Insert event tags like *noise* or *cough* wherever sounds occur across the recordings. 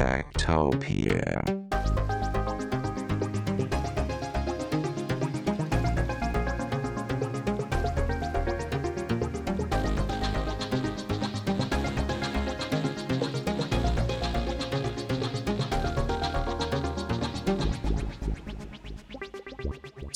Tactopia.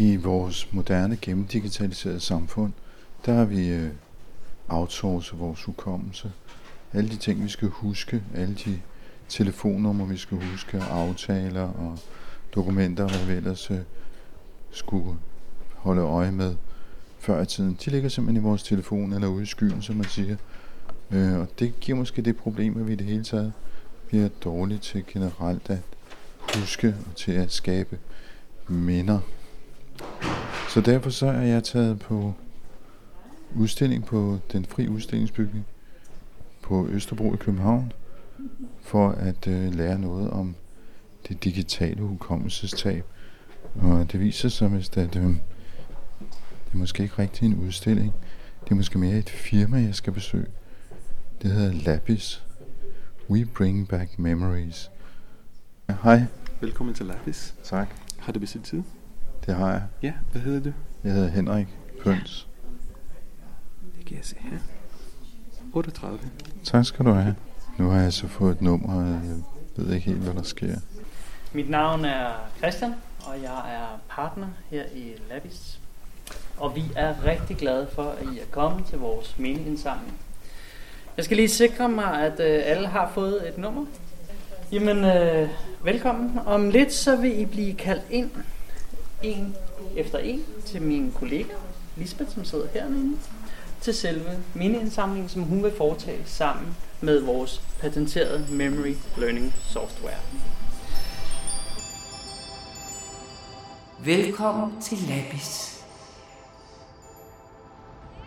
I vores moderne gennemdigitaliserede samfund, der har vi øh, outsourcet vores hukommelse. Alle de ting, vi skal huske, alle de telefonnumre, vi skal huske, og aftaler og dokumenter, hvad vi ellers øh, skulle holde øje med før i tiden, de ligger simpelthen i vores telefon eller ude i skyen, som man siger. Øh, og det giver måske det problem, at vi i det hele taget bliver dårlige til generelt at huske og til at skabe minder. Så derfor så er jeg taget på udstilling på den fri udstillingsbygning på Østerbro i København for at øh, lære noget om det digitale hukommelsestab. Og det viser sig vist, at øh, det er måske ikke rigtig en udstilling. Det er måske mere et firma, jeg skal besøge. Det hedder Lapis. We Bring Back Memories. Hej. Velkommen til Lapis. Tak. Har du bestilt tid? Det har jeg. Ja, hvad hedder du? Jeg hedder Henrik Pøns. Det kan jeg se her. 38. Tak skal du have. Nu har jeg så fået et nummer, og jeg ved ikke helt, hvad der sker. Mit navn er Christian, og jeg er partner her i Labis. Og vi er rigtig glade for, at I er kommet til vores miniindsamling. Jeg skal lige sikre mig, at øh, alle har fået et nummer. Jamen, øh, velkommen. Om lidt så vil I blive kaldt ind, en efter en, til min kollega, Lisbeth, som sidder hernede, til selve miniindsamlingen, som hun vil foretage sammen med vores patenterede Memory Learning Software. Velkommen til Labis.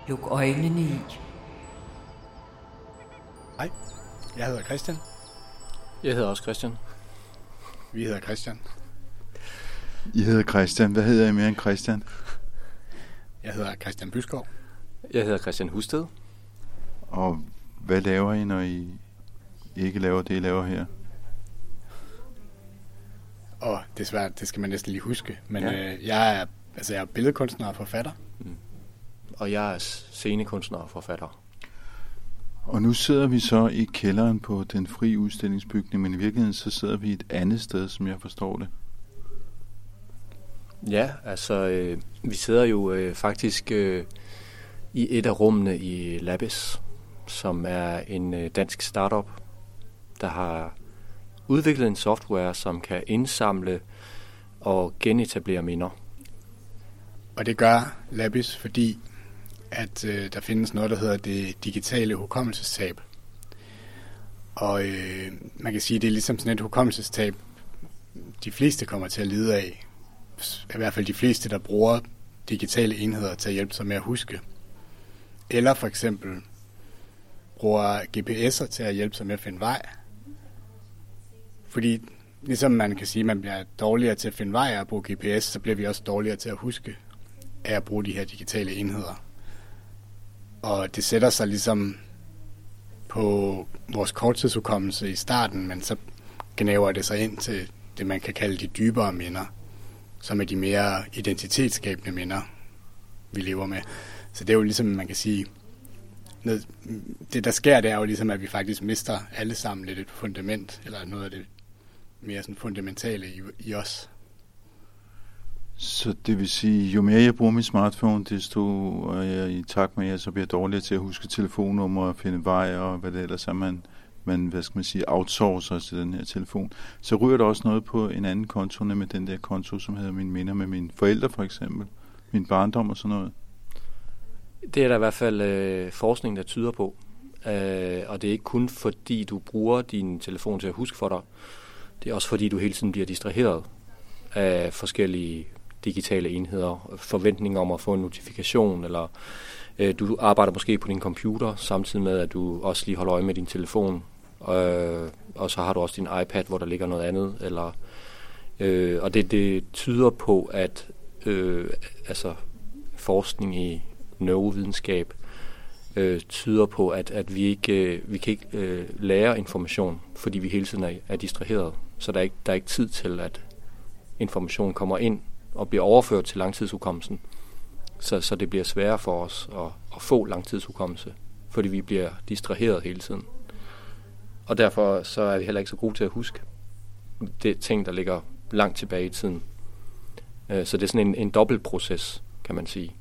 Luk øjnene i. Hej, jeg hedder Christian. Jeg hedder også Christian. Vi hedder Christian. I hedder Christian. Hvad hedder I mere end Christian? Jeg hedder Christian Byskov. Jeg hedder Christian Husted. Og hvad laver I, når I ikke laver det, I laver her? Og det er svært, det skal man næsten lige huske. Men Ja. øh, jeg, er, altså, jeg er billedkunstner og forfatter. Og jeg er scenekunstner og forfatter. Og nu sidder vi så i kælderen på den fri udstillingsbygning, men i virkeligheden så sidder vi et andet sted, som jeg forstår det. Ja, altså øh, vi sidder jo øh, faktisk øh, i et af rummene i Labis, som er en øh, dansk startup, der har udviklet en software, som kan indsamle og genetablere minder. Og det gør Labis, fordi at øh, der findes noget, der hedder det digitale hukommelsestab. Og øh, man kan sige, at det er ligesom sådan et hukommelsestab, de fleste kommer til at lide af. I hvert fald de fleste, der bruger digitale enheder til at hjælpe sig med at huske. Eller for eksempel bruger GPS'er til at hjælpe sig med at finde vej. Fordi ligesom man kan sige, at man bliver dårligere til at finde vej af at bruge GPS, så bliver vi også dårligere til at huske af at bruge de her digitale enheder. Og det sætter sig ligesom på vores korttidshukommelse i starten, men så gnæver det sig ind til det, man kan kalde de dybere minder, som er de mere identitetsskabende minder, vi lever med. Så det er jo ligesom, man kan sige, noget, det der sker, det er jo ligesom, at vi faktisk mister alle sammen lidt et fundament, eller noget af det mere sådan fundamentale i, i os. Så det vil sige, jo mere jeg bruger min smartphone, desto er jeg i takt med, at jeg så bliver dårligere til at huske telefonnumre og finde vej og hvad det ellers er, man, man hvad skal man sige, outsourcer til den her telefon. Så ryger der også noget på en anden konto, med den der konto, som hedder mine minder med mine forældre for eksempel. min barndom og sådan noget? Det er der i hvert fald øh, forskning, der tyder på. Øh, og det er ikke kun fordi, du bruger din telefon til at huske for dig. Det er også fordi, du hele tiden bliver distraheret af forskellige digitale enheder. Forventninger om at få en notifikation, eller øh, du arbejder måske på din computer, samtidig med, at du også lige holder øje med din telefon. Øh, og så har du også din iPad, hvor der ligger noget andet. Eller, øh, og det, det tyder på, at øh, altså, forskning i neurovidenskab øh, tyder på, at, at vi ikke øh, vi kan ikke øh, lære information, fordi vi hele tiden er, er distraheret. Så der er, ikke, der er ikke tid til, at information kommer ind og bliver overført til langtidshukommelsen. Så, så det bliver sværere for os at, at få langtidshukommelse, fordi vi bliver distraheret hele tiden. Og derfor så er vi heller ikke så gode til at huske det ting, der ligger langt tilbage i tiden. Øh, så det er sådan en, en dobbelt proces, kan man sige.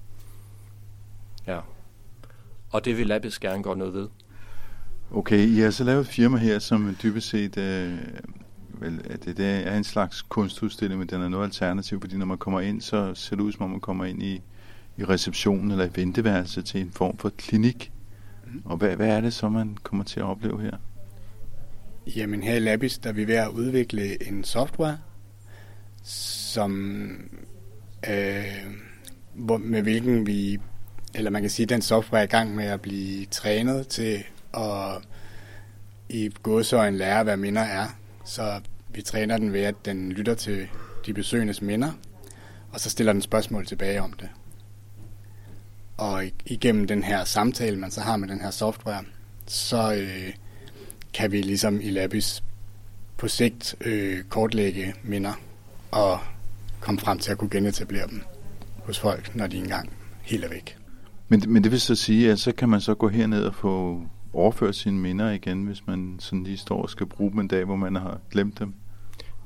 Ja. Og det vil Labis gerne gøre noget ved. Okay, I har så lavet et firma her, som dybest set øh, vel, at det, det er en slags kunstudstilling, men den er noget alternativ, fordi når man kommer ind, så ser det ud som om man kommer ind i, i receptionen eller i venteværelset til en form for klinik. Og hvad, hvad er det så, man kommer til at opleve her? Jamen her i Labis, der er vi ved at udvikle en software, som øh, hvor, med hvilken vi, eller man kan sige, den software er i gang med at blive trænet til at i godsøjen lære, hvad minder er. Så vi træner den ved, at den lytter til de besøgendes minder, og så stiller den spørgsmål tilbage om det. Og igennem den her samtale, man så har med den her software, så øh, kan vi ligesom i Labis på sigt øh, kortlægge minder og komme frem til at kunne genetablere dem hos folk, når de engang helt er væk. Men, men det vil så sige, at så kan man så gå herned og få overført sine minder igen, hvis man sådan lige står og skal bruge dem en dag, hvor man har glemt dem?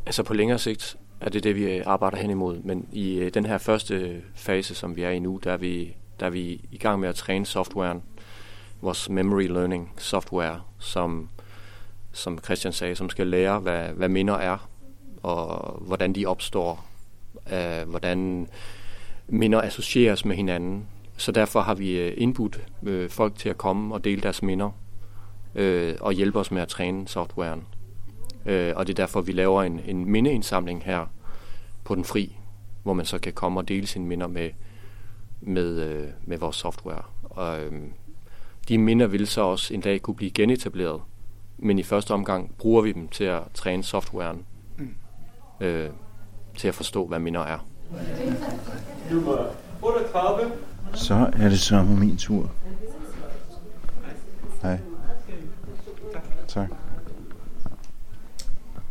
Altså på længere sigt er det det, vi arbejder hen imod. Men i øh, den her første fase, som vi er i nu, der er vi, der er vi i gang med at træne softwaren, vores memory learning software, som, som Christian sagde, som skal lære, hvad, hvad minder er, og hvordan de opstår, øh, hvordan minder associeres med hinanden. Så derfor har vi øh, indbudt øh, folk til at komme og dele deres minder øh, og hjælpe os med at træne softwaren. Øh, og det er derfor, vi laver en, en mindeindsamling her på den fri, hvor man så kan komme og dele sine minder med, med, øh, med vores software. Og, øh, de minder vil så også en dag kunne blive genetableret, men i første omgang bruger vi dem til at træne softwaren øh, til at forstå, hvad minder er. Nummer 38. Så er det så min tur. Hej. Tak.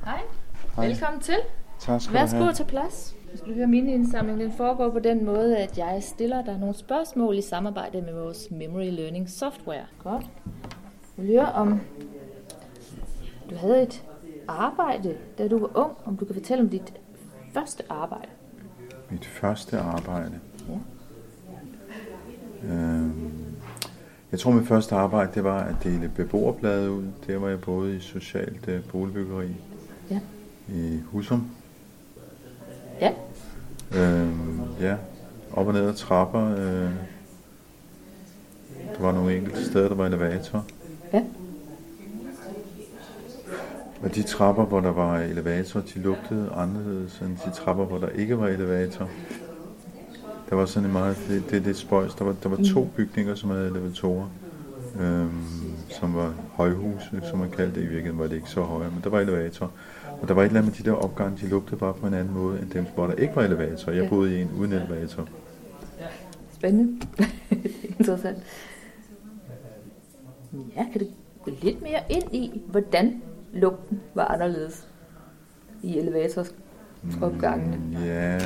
Hej. Hej. Velkommen til. Tak skal du Værsgo have. at tage plads. Hvis du hører min indsamling, den foregår på den måde, at jeg stiller dig nogle spørgsmål i samarbejde med vores Memory Learning Software. Godt. Jeg vil høre om du havde et arbejde, da du var ung, om du kan fortælle om dit første arbejde. Mit første arbejde. Ja. Øhm, jeg tror, mit første arbejde, det var at dele beboerblade ud. Der var jeg både i socialt øh, boligbyggeri Ja. i Husum. Ja. Øhm, ja, op og ned ad trapper. Øh, der var nogle enkelte steder, der var elevator. Ja. Og de trapper, hvor der var elevator, de lugtede anderledes end de trapper, hvor der ikke var elevator. Der var sådan en meget, det, det er lidt spøjs. Der var, der var to bygninger, som havde elevatorer, øhm, som var højhuse, som man kaldte det. I virkeligheden var det ikke så høje, men der var elevator. Og der var et eller andet med de der opgange, de lugtede bare på en anden måde, end dem, hvor der ikke var elevator. Jeg boede i en uden elevator. Spændende. *laughs* Interessant. Ja, kan du gå lidt mere ind i, hvordan lugten var anderledes i elevatorsopgangene? Ja.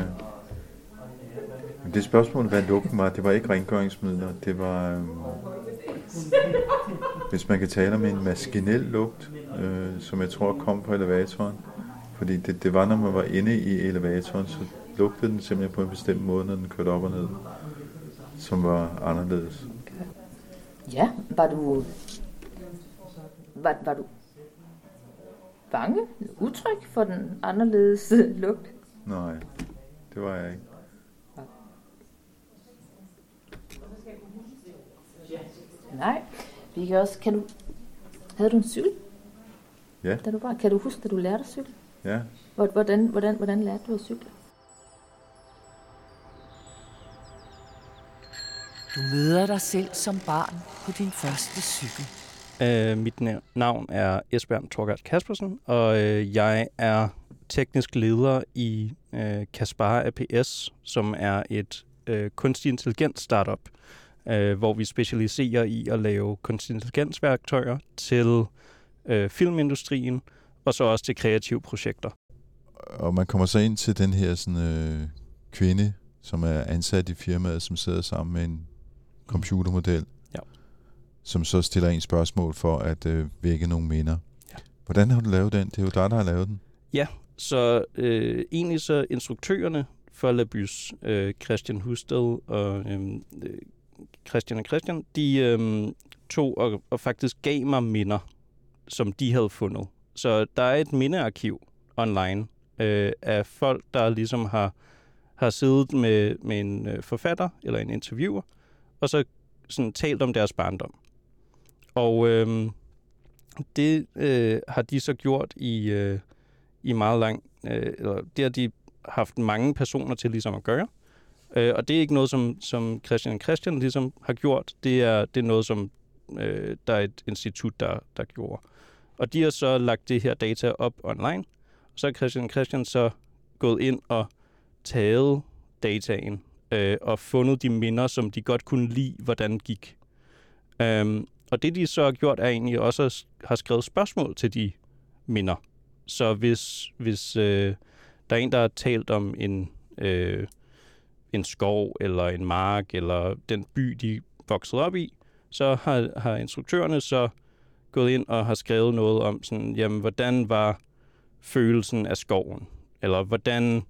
Men det spørgsmål, hvad lugten var, det var ikke rengøringsmidler. Det var, øhm, hvis man kan tale om en maskinel lugt, øh, som jeg tror kom på elevatoren. Fordi det, det var, når man var inde i elevatoren, så lugtede den simpelthen på en bestemt måde, når den kørte op og ned, som var anderledes. Ja, var du... Var, var du bange, udtryk for den anderledes *laughs* lugt? Nej, det var jeg ikke. Nej. Vi kan også, kan du, havde du en cykel? Ja. Da du bare, kan du huske, at du lærte at cykle? Ja. Hvordan, hvordan, hvordan lærte du at cykle? Du møder dig selv som barn på din første cykel. Øh, mit navn er Esbjørn Torgart Kaspersen, og øh, jeg er teknisk leder i øh, Kaspar APS, som er et øh, kunstig intelligens startup, øh, hvor vi specialiserer i at lave kunstig intelligens værktøjer til øh, filmindustrien, og så også til kreative projekter. Og man kommer så ind til den her sådan, øh, kvinde, som er ansat i firmaet, som sidder sammen med en computermodel, som så stiller en spørgsmål for at øh, vække nogle minder. Ja. Hvordan har du lavet den? Det er jo dig, der har lavet den. Så øh, egentlig så instruktørerne for Labys, øh, Christian Husted og øh, øh, Christian og Christian, de øh, tog og, og faktisk gav mig minder, som de havde fundet. Så der er et mindearkiv online øh, af folk, der ligesom har, har siddet med, med en øh, forfatter eller en interviewer, og så sådan talt om deres barndom. Og øh, det øh, har de så gjort i... Øh, i meget lang... Øh, eller det har de haft mange personer til ligesom at gøre. Øh, og det er ikke noget, som, som Christian Christian ligesom har gjort. Det er, det er noget, som øh, der er et institut, der, der gjorde. Og de har så lagt det her data op online. Og så er Christian Christian så gået ind og taget dataen øh, og fundet de minder, som de godt kunne lide, hvordan gik. Øhm, og det de så har gjort, er egentlig også at har skrevet spørgsmål til de minder. Så hvis, hvis øh, der er en, der har talt om en, øh, en skov, eller en mark, eller den by, de voksede op i, så har, har instruktørerne så gået ind og har skrevet noget om, sådan, jamen, hvordan var følelsen af skoven? Eller hvordan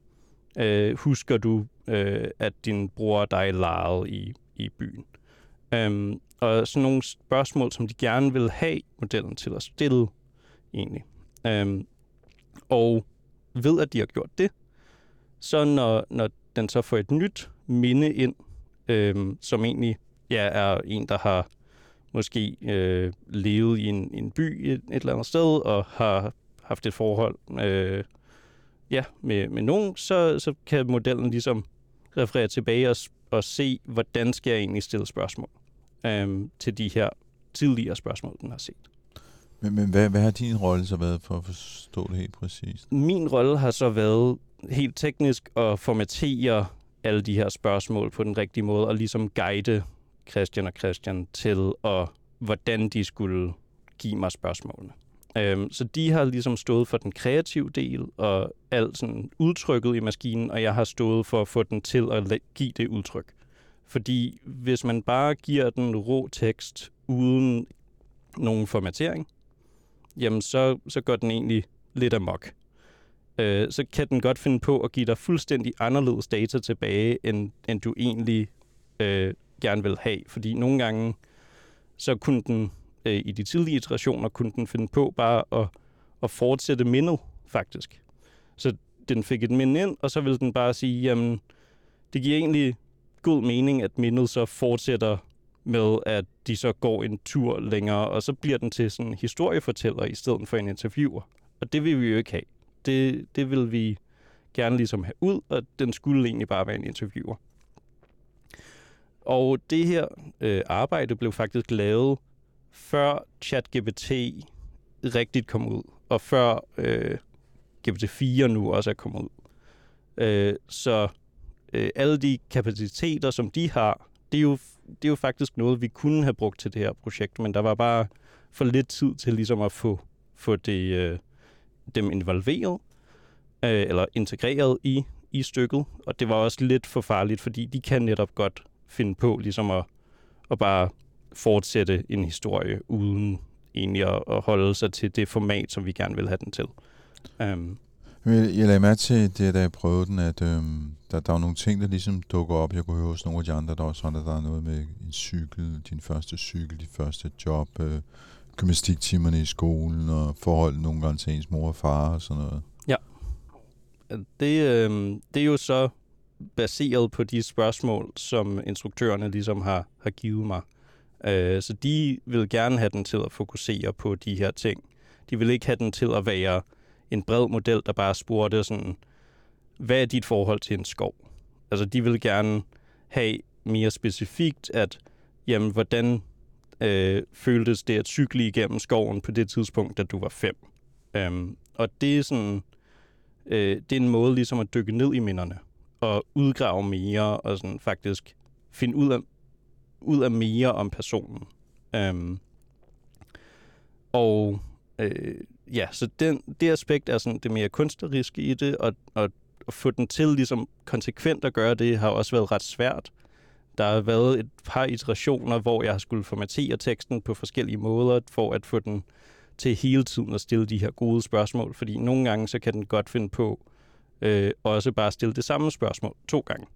øh, husker du, øh, at din bror og dig legede i, i byen? Øhm, og sådan nogle spørgsmål, som de gerne vil have modellen til at stille, egentlig. Øhm, og ved, at de har gjort det, så når, når den så får et nyt minde ind, øhm, som egentlig ja, er en, der har måske øh, levet i en, en by et, et eller andet sted, og har haft et forhold øh, ja, med, med nogen, så, så kan modellen ligesom referere tilbage og, og se, hvordan skal jeg egentlig stille spørgsmål øhm, til de her tidligere spørgsmål, den har set. Men, men hvad, hvad har din rolle så været for at forstå det helt præcist? Min rolle har så været helt teknisk at formatere alle de her spørgsmål på den rigtige måde, og ligesom guide Christian og Christian til, at, hvordan de skulle give mig spørgsmålene. Øhm, så de har ligesom stået for den kreative del, og alt sådan udtrykket i maskinen, og jeg har stået for at få den til at give det udtryk. Fordi hvis man bare giver den rå tekst uden nogen formatering, jamen så, så går den egentlig lidt amok. Øh, så kan den godt finde på at give dig fuldstændig anderledes data tilbage, end, end du egentlig øh, gerne vil have. Fordi nogle gange, så kunne den øh, i de tidlige iterationer, kunne den finde på bare at, at fortsætte mindet, faktisk. Så den fik et minde ind, og så ville den bare sige, jamen, det giver egentlig god mening, at mindet så fortsætter med, at de så går en tur længere, og så bliver den til sådan en historiefortæller i stedet for en interviewer. Og det vil vi jo ikke have. Det, det vil vi gerne ligesom have ud, og den skulle egentlig bare være en interviewer. Og det her øh, arbejde blev faktisk lavet før ChatGPT rigtigt kom ud, og før øh, GPT-4 nu også er kommet ud. Øh, så øh, alle de kapaciteter, som de har, det er, jo, det er jo faktisk noget, vi kunne have brugt til det her projekt, men der var bare for lidt tid til ligesom at få, få det, øh, dem involveret, øh, eller integreret i, i stykket, og det var også lidt for farligt, fordi de kan netop godt finde på ligesom at, at bare fortsætte en historie, uden egentlig at, at holde sig til det format, som vi gerne vil have den til. Um, jeg, lagde mærke til det, da jeg prøvede den, at øhm, der, der var nogle ting, der ligesom dukker op. Jeg kunne høre hos nogle af de andre, der også var, der, er noget med en cykel, din første cykel, dit første job, øh, gymnastiktimerne i skolen, og forhold nogle gange til ens mor og far og sådan noget. Ja. det, øh, det er jo så baseret på de spørgsmål, som instruktørerne ligesom har, har givet mig. Øh, så de vil gerne have den til at fokusere på de her ting. De vil ikke have den til at være en bred model, der bare spurgte sådan, hvad er dit forhold til en skov? Altså, de vil gerne have mere specifikt, at jamen, hvordan øh, føltes det at cykle igennem skoven på det tidspunkt, da du var fem? Um, og det er sådan, øh, det er en måde ligesom at dykke ned i minderne og udgrave mere og sådan faktisk finde ud af, ud af mere om personen. Um, og øh, ja, så den, det aspekt er sådan det mere kunstneriske i det, og, og at få den til ligesom konsekvent at gøre det, har også været ret svært. Der har været et par iterationer, hvor jeg har skulle formatere teksten på forskellige måder, for at få den til hele tiden at stille de her gode spørgsmål, fordi nogle gange så kan den godt finde på øh, også bare stille det samme spørgsmål to gange,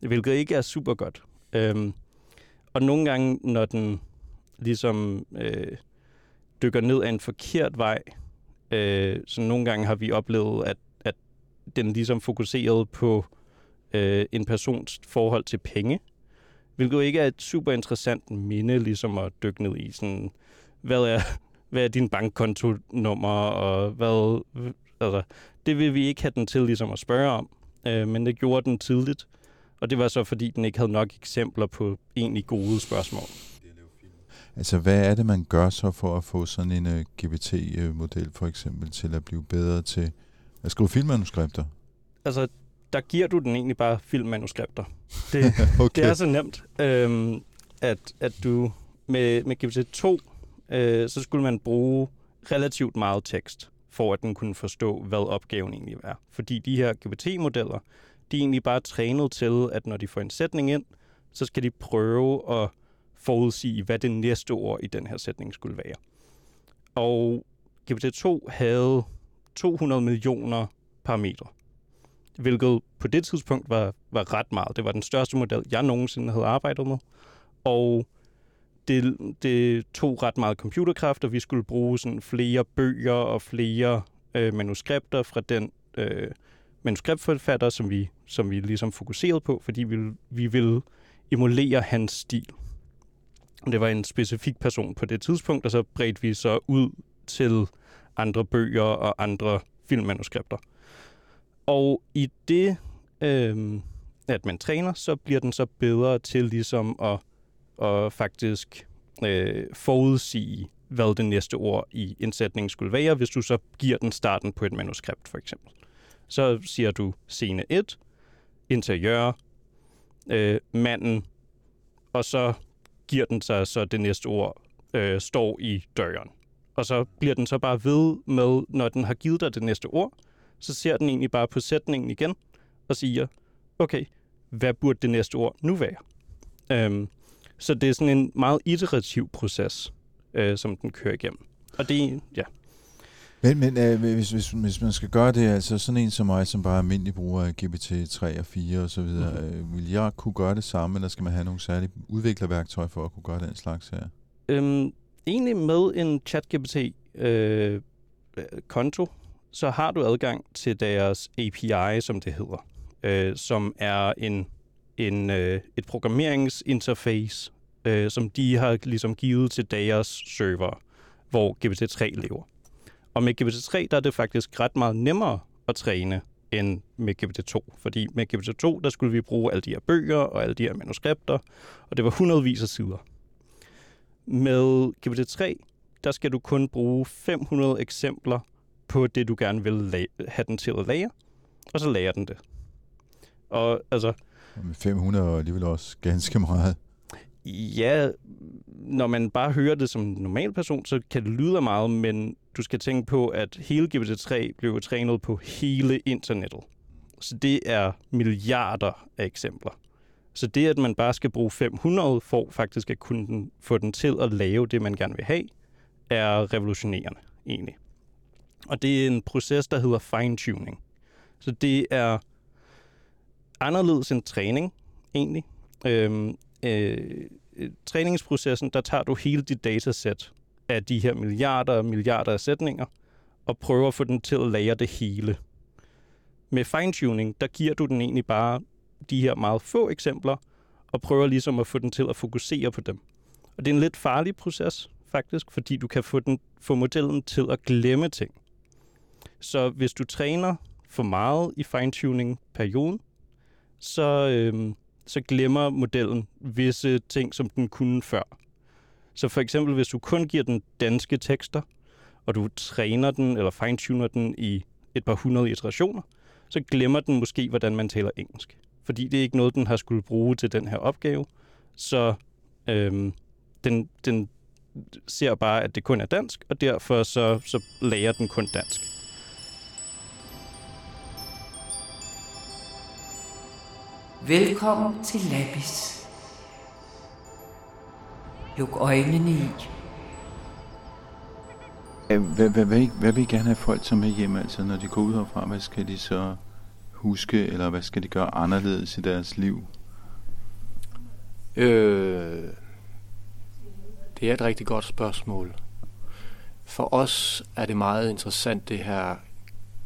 hvilket ikke er super godt. Øhm, og nogle gange, når den ligesom øh, dykker ned af en forkert vej, øh, så nogle gange har vi oplevet, at, at den ligesom fokuserede på øh, en persons forhold til penge, hvilket ikke er et super interessant minde, ligesom at dykke ned i sådan, hvad er, hvad er din bankkontonummer, og hvad, altså, det vil vi ikke have den til ligesom at spørge om, øh, men det gjorde den tidligt, og det var så, fordi den ikke havde nok eksempler på egentlig gode spørgsmål. Altså, hvad er det, man gør så for at få sådan en uh, øh, GPT-model for eksempel til at blive bedre til at skrive filmmanuskripter? Altså, der giver du den egentlig bare filmmanuskripter. *laughs* Det, okay. det er så nemt, øhm, at, at du med, med GPT-2, øh, så skulle man bruge relativt meget tekst, for at den kunne forstå, hvad opgaven egentlig er. Fordi de her GPT-modeller, de er egentlig bare trænet til, at når de får en sætning ind, så skal de prøve at forudsige, hvad det næste ord i den her sætning skulle være. Og GPT-2 havde 200 millioner parametre hvilket på det tidspunkt var, var ret meget. Det var den største model, jeg nogensinde havde arbejdet med. Og det, det tog ret meget computerkraft, og vi skulle bruge sådan flere bøger og flere øh, manuskripter fra den øh, manuskriptforfatter, som vi, som vi ligesom fokuserede på, fordi vi, vi ville emulere hans stil. Det var en specifik person på det tidspunkt, og så bredte vi så ud til andre bøger og andre filmmanuskripter. Og i det, øh, at man træner, så bliver den så bedre til ligesom at, at faktisk øh, forudsige, hvad det næste ord i en sætning skulle være, hvis du så giver den starten på et manuskript, for eksempel. Så siger du scene 1, interiør, øh, manden, og så giver den sig så det næste ord, øh, står i døren. Og så bliver den så bare ved med, når den har givet dig det næste ord, så ser den egentlig bare på sætningen igen og siger, okay, hvad burde det næste ord nu være? Øhm, så det er sådan en meget iterativ proces, øh, som den kører igennem. Og det, ja. Men, men øh, hvis, hvis, hvis man skal gøre det, altså sådan en som mig, som bare er almindelig bruger af GPT-3 og 4 og så videre, mm. øh, vil jeg kunne gøre det samme, eller skal man have nogle særlige udviklerværktøj for at kunne gøre den slags her? Øhm, egentlig med en ChatGPT øh, konto, så har du adgang til deres API, som det hedder, øh, som er en, en, øh, et programmeringsinterface, øh, som de har ligesom givet til deres server, hvor GPT-3 lever. Og med GPT-3, der er det faktisk ret meget nemmere at træne end med GPT-2. Fordi med GPT-2, der skulle vi bruge alle de her bøger og alle de her manuskripter, og det var hundredvis af sider. Med GPT-3, der skal du kun bruge 500 eksempler på det, du gerne vil have den til at lære, og så lærer den det. Og altså... Med 500 er alligevel også ganske meget. Ja, når man bare hører det som en normal person, så kan det lyde meget, men du skal tænke på, at hele GPT-3 blev trænet på hele internettet. Så det er milliarder af eksempler. Så det, at man bare skal bruge 500 for faktisk at kunne få den til at lave det, man gerne vil have, er revolutionerende egentlig. Og det er en proces, der hedder fine-tuning. Så det er anderledes end træning, egentlig. Øhm, øh, træningsprocessen, der tager du hele dit datasæt af de her milliarder og milliarder af sætninger, og prøver at få den til at lære det hele. Med fine-tuning, der giver du den egentlig bare de her meget få eksempler, og prøver ligesom at få den til at fokusere på dem. Og det er en lidt farlig proces, faktisk, fordi du kan få, den, få modellen til at glemme ting. Så hvis du træner for meget i fine-tuning-perioden, så, øh, så glemmer modellen visse ting, som den kunne før. Så for eksempel, hvis du kun giver den danske tekster, og du træner den eller fine-tuner den i et par hundrede iterationer, så glemmer den måske, hvordan man taler engelsk. Fordi det er ikke noget, den har skulle bruge til den her opgave. Så øhm, den, den ser bare, at det kun er dansk, og derfor så, så lærer den kun dansk. Velkommen til Labis. Luk øjnene i. Hvad, hvad, hvad, hvad vil I gerne have folk så med hjem, altså når de går ud herfra? Hvad skal de så huske, eller hvad skal de gøre anderledes i deres liv? Øh, det er et rigtig godt spørgsmål. For os er det meget interessant, det her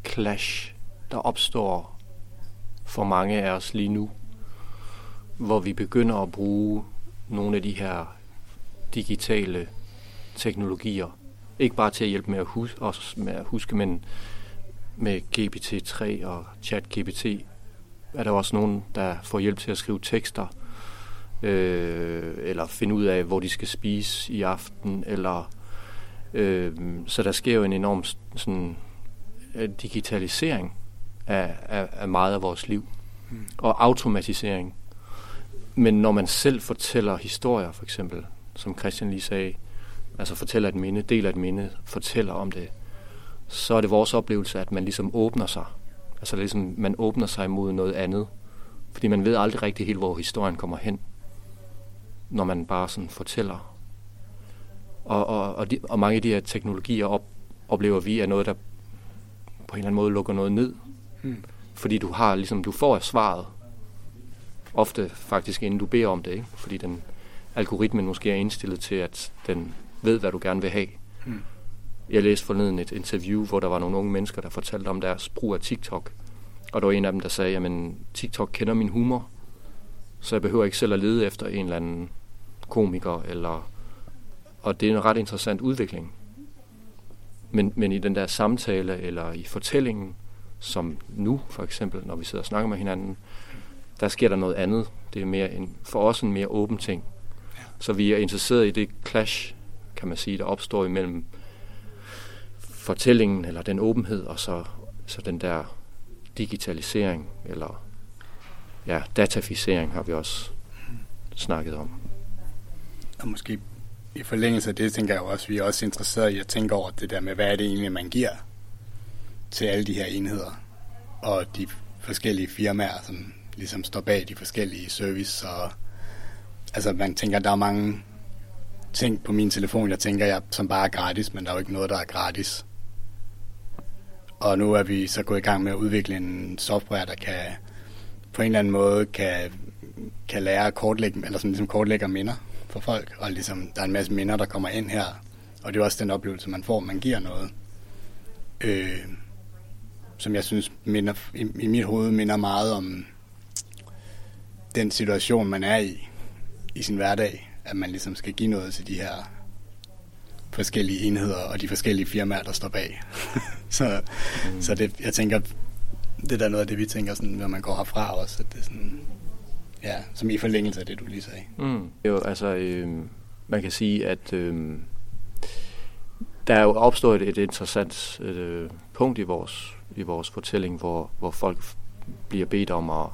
clash, der opstår for mange af os lige nu, hvor vi begynder at bruge nogle af de her digitale teknologier. Ikke bare til at hjælpe med at huske, os med at huske men med GPT-3 og ChatGPT er der også nogen, der får hjælp til at skrive tekster, øh, eller finde ud af, hvor de skal spise i aften, eller øh, så der sker jo en enorm sådan, øh, digitalisering af, af, af meget af vores liv, mm. og automatisering. Men når man selv fortæller historier, for eksempel, som Christian lige sagde, altså fortæller et minde, deler et minde, fortæller om det, så er det vores oplevelse, at man ligesom åbner sig. Altså ligesom, man åbner sig imod noget andet. Fordi man ved aldrig rigtig helt, hvor historien kommer hen, når man bare sådan fortæller. Og, og, og, de, og mange af de her teknologier op, oplever vi er noget, der på en eller anden måde lukker noget ned. Mm. Fordi du har ligesom, du får svaret. Ofte faktisk, inden du beder om det, ikke? Fordi den algoritmen måske er indstillet til, at den ved, hvad du gerne vil have. Mm. Jeg læste forleden et interview, hvor der var nogle unge mennesker, der fortalte om deres brug af TikTok. Og der var en af dem, der sagde, at TikTok kender min humor, så jeg behøver ikke selv at lede efter en eller anden komiker. Eller... Og det er en ret interessant udvikling. Men, men i den der samtale eller i fortællingen, som nu for eksempel, når vi sidder og snakker med hinanden, der sker der noget andet. Det er mere en, for os en mere åben ting. Så vi er interesseret i det clash, kan man sige, der opstår imellem fortællingen eller den åbenhed og så, så den der digitalisering eller ja, dataficering har vi også snakket om. Og måske i forlængelse af det, tænker jeg også, at vi er også interesseret i at tænke over det der med, hvad er det egentlig, man giver til alle de her enheder og de forskellige firmaer, som ligesom står bag de forskellige service. Og, altså man tænker, der er mange ting på min telefon, jeg tænker, jeg, som bare er gratis, men der er jo ikke noget, der er gratis. Og nu er vi så gået i gang med at udvikle en software, der kan på en eller anden måde kan, kan lære at kortlægge, eller sådan ligesom kortlægger minder for folk, og ligesom, der er en masse minder, der kommer ind her, og det er også den oplevelse, man får, man giver noget, øh, som jeg synes minder, i, i mit hoved minder meget om den situation, man er i, i sin hverdag, at man ligesom skal give noget til de her forskellige enheder og de forskellige firmaer, der står bag. *laughs* så mm. så det, jeg tænker, det er noget af det, vi tænker, sådan, når man går herfra også, at det er sådan, ja, som i forlængelse af det, du lige sagde. Mm. Jo, altså, øh, man kan sige, at øh, der er jo opstået et, et interessant øh, punkt i vores, i vores fortælling, hvor, hvor folk bliver bedt om at,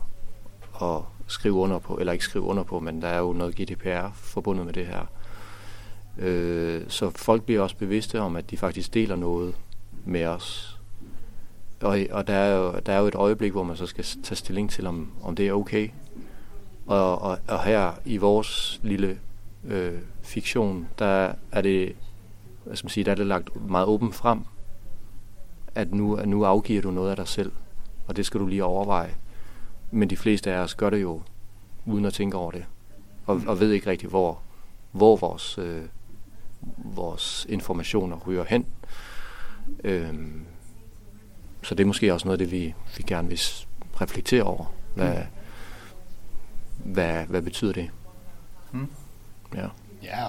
at skrive under på, eller ikke skrive under på, men der er jo noget GDPR forbundet med det her. Øh, så folk bliver også bevidste om, at de faktisk deler noget med os. Og, og der, er jo, der er jo et øjeblik, hvor man så skal tage stilling til, om, om det er okay. Og, og, og her i vores lille øh, fiktion, der er det, hvad skal man sige, der er det lagt meget åbent frem, at nu, at nu afgiver du noget af dig selv, og det skal du lige overveje. Men de fleste af os gør det jo uden at tænke over det, og, og ved ikke rigtig, hvor, hvor vores, øh, vores informationer ryger hen. Øhm, så det er måske også noget af det, vi, vi gerne vil reflektere over. Hvad, mm. hvad, hvad betyder det? Mm. Ja. Ja,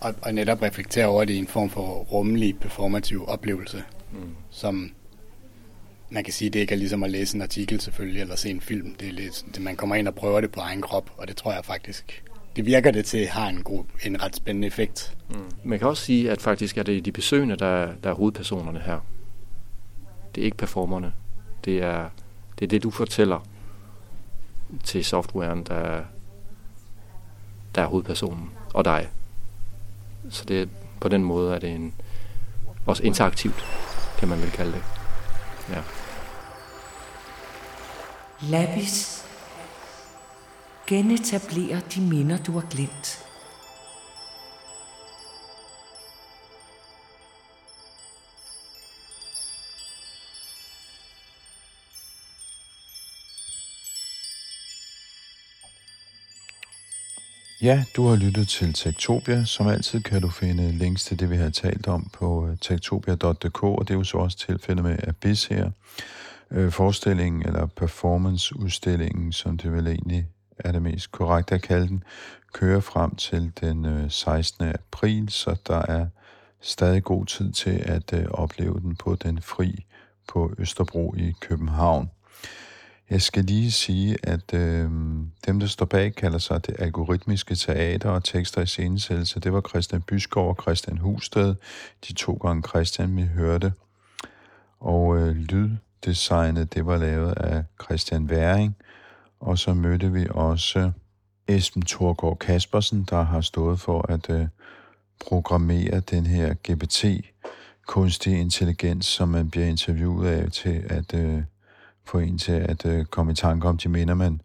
og, og netop reflektere over det i en form for rummelig performativ oplevelse, mm. som man kan sige, det ikke er ligesom at læse en artikel selvfølgelig, eller se en film. Det er lidt, det, man kommer ind og prøver det på egen krop, og det tror jeg faktisk, det virker det til, har en, god, en ret spændende effekt. Mm. Man kan også sige, at faktisk er det de besøgende, der, der er hovedpersonerne her. Det er ikke performerne. Det er det, er det du fortæller til softwaren, der, der er hovedpersonen, og dig. Så det, på den måde er det en, også interaktivt, kan man vel kalde det. Ja. Lapis, genetablerer de minder, du har glemt. Ja, du har lyttet til Tektopia. Som altid kan du finde links til det, vi har talt om på øh, tektopia.dk, og det er jo så også tilfældet med Abyss her. Øh, forestillingen, eller performanceudstillingen, som det vel egentlig er det mest korrekte at kalde den, kører frem til den øh, 16. April, så der er stadig god tid til at øh, opleve den på den fri på Østerbro i København. Jeg skal lige sige, at øh, dem, der står bag, kalder sig det algoritmiske teater og tekster i scenesættelse. Det var Christian Byskov og Christian Husted, de to gange Christian, vi hørte. Og øh, designet, det var lavet af Christian Væring. Og så mødte vi også Esben Thorgård Kaspersen, der har stået for at øh, programmere den her GPT, kunstig intelligens, som man bliver interviewet af til at øh, få en til at øh, komme i tanke om de minder, man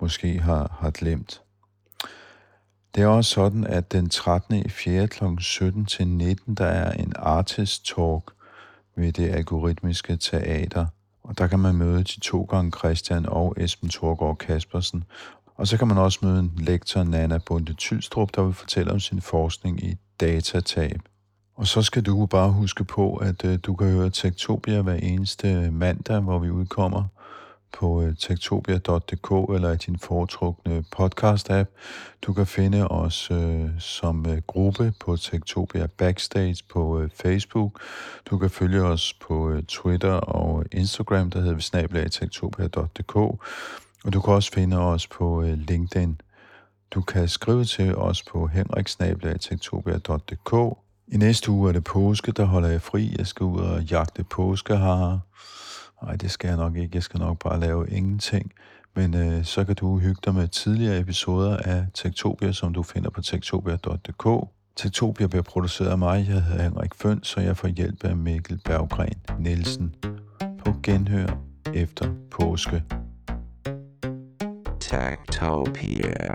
måske har, har glemt. Det er også sådan, at den 13. i 4. kl. 17 til 19, der er en artist talk ved det algoritmiske teater. Og der kan man møde de to gange Christian og Esben Thorgård Kaspersen. Og så kan man også møde en lektor, Nana Bunde Tylstrup, der vil fortælle om sin forskning i datatab. Og så skal du bare huske på, at øh, du kan høre Tektopia hver eneste mandag, hvor vi udkommer på øh, tektopia.dk eller i din foretrukne podcast-app. Du kan finde os øh, som uh, gruppe på Tektopia Backstage på Facebook. Du kan følge os på Twitter og Instagram, der hedder vi Og du kan også finde os på LinkedIn. Du kan skrive til os på henriksnabelagtektopia.dk. i næste uge er det påske, der holder jeg fri. Jeg skal ud og jagte påskeharer. Nej, det skal jeg nok ikke. Jeg skal nok bare lave ingenting. Men øh, så kan du hygge dig med tidligere episoder af Tektopia, som du finder på tektopia.dk. Tektopia bliver produceret af mig. Jeg hedder Henrik Føn, så jeg får hjælp af Mikkel Berggren Nielsen. På genhør efter påske. Tektopia.